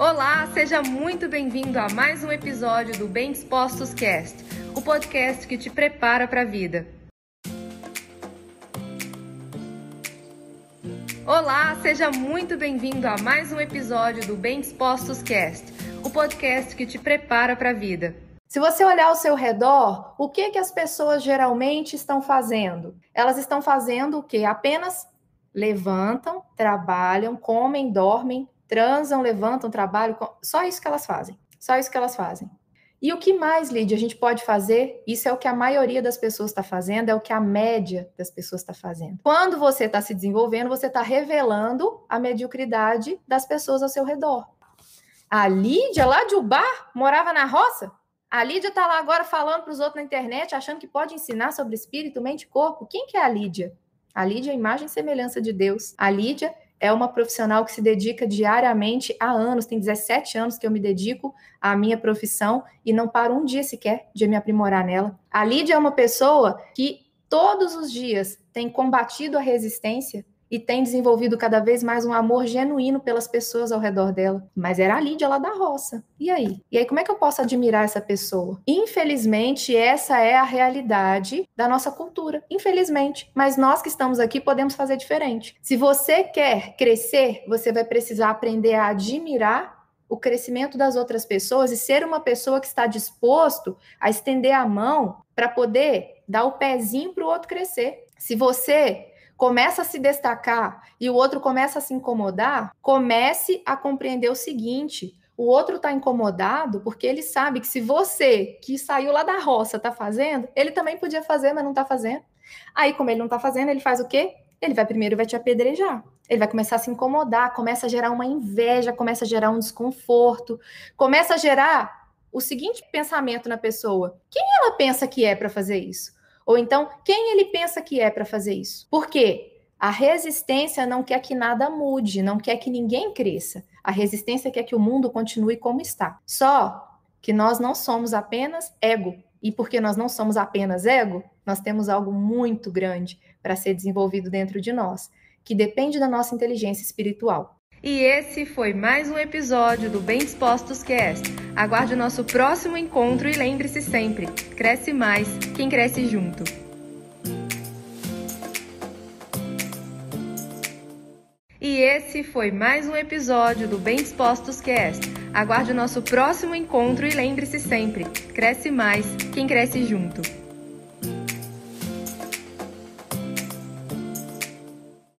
Olá, seja muito bem-vindo a mais um episódio do Bem Dispostos Cast, o podcast que te prepara para a vida. Olá, seja muito bem-vindo a mais um episódio do Bem Dispostos Cast, o podcast que te prepara para a vida. Se você olhar ao seu redor, o que que as pessoas geralmente estão fazendo? Elas estão fazendo o que? Apenas levantam, trabalham, comem, dormem, transam, levantam, trabalham, só isso que elas fazem. Só isso que elas fazem. E o que mais, Lídia, a gente pode fazer? Isso é o que a maioria das pessoas está fazendo, é o que a média das pessoas está fazendo. Quando você está se desenvolvendo, você está revelando a mediocridade das pessoas ao seu redor. A Lídia, lá de Ubar, morava na roça? A Lídia está lá agora falando para os outros na internet, achando que pode ensinar sobre espírito, mente e corpo. Quem que é a Lídia? A Lídia é a imagem e semelhança de Deus. A Lídia é uma profissional que se dedica diariamente há anos, tem 17 anos que eu me dedico à minha profissão e não paro um dia sequer de me aprimorar nela. A Lídia é uma pessoa que todos os dias tem combatido a resistência e tem desenvolvido cada vez mais um amor genuíno pelas pessoas ao redor dela. Mas era a Lídia lá da roça. E aí? E aí, como é que eu posso admirar essa pessoa? Infelizmente, essa é a realidade da nossa cultura. Infelizmente. Mas nós que estamos aqui podemos fazer diferente. Se você quer crescer, você vai precisar aprender a admirar o crescimento das outras pessoas e ser uma pessoa que está disposto a estender a mão para poder dar o pezinho para o outro crescer. Se você começa a se destacar e o outro começa a se incomodar, comece a compreender o seguinte: o outro está incomodado porque ele sabe que se você, que saiu lá da roça, está fazendo, ele também podia fazer, mas não está fazendo. Aí, como ele não está fazendo, ele faz o quê? Ele vai primeiro vai te apedrejar. Ele vai começar a se incomodar, começa a gerar uma inveja, começa a gerar um desconforto, começa a gerar o seguinte pensamento na pessoa: quem ela pensa que é para fazer isso? Ou então, quem ele pensa que é para fazer isso? Por quê? A resistência não quer que nada mude, não quer que ninguém cresça. A resistência quer que o mundo continue como está. Só que nós não somos apenas ego. E porque nós não somos apenas ego, nós temos algo muito grande para ser desenvolvido dentro de nós, que depende da nossa inteligência espiritual. E esse foi mais um episódio do Bem Dispostos Cast. Aguarde o nosso próximo encontro e lembre-se sempre: cresce mais quem cresce junto. E esse foi mais um episódio do Bem Dispostos Cast. Aguarde o nosso próximo encontro e lembre-se sempre: cresce mais quem cresce junto.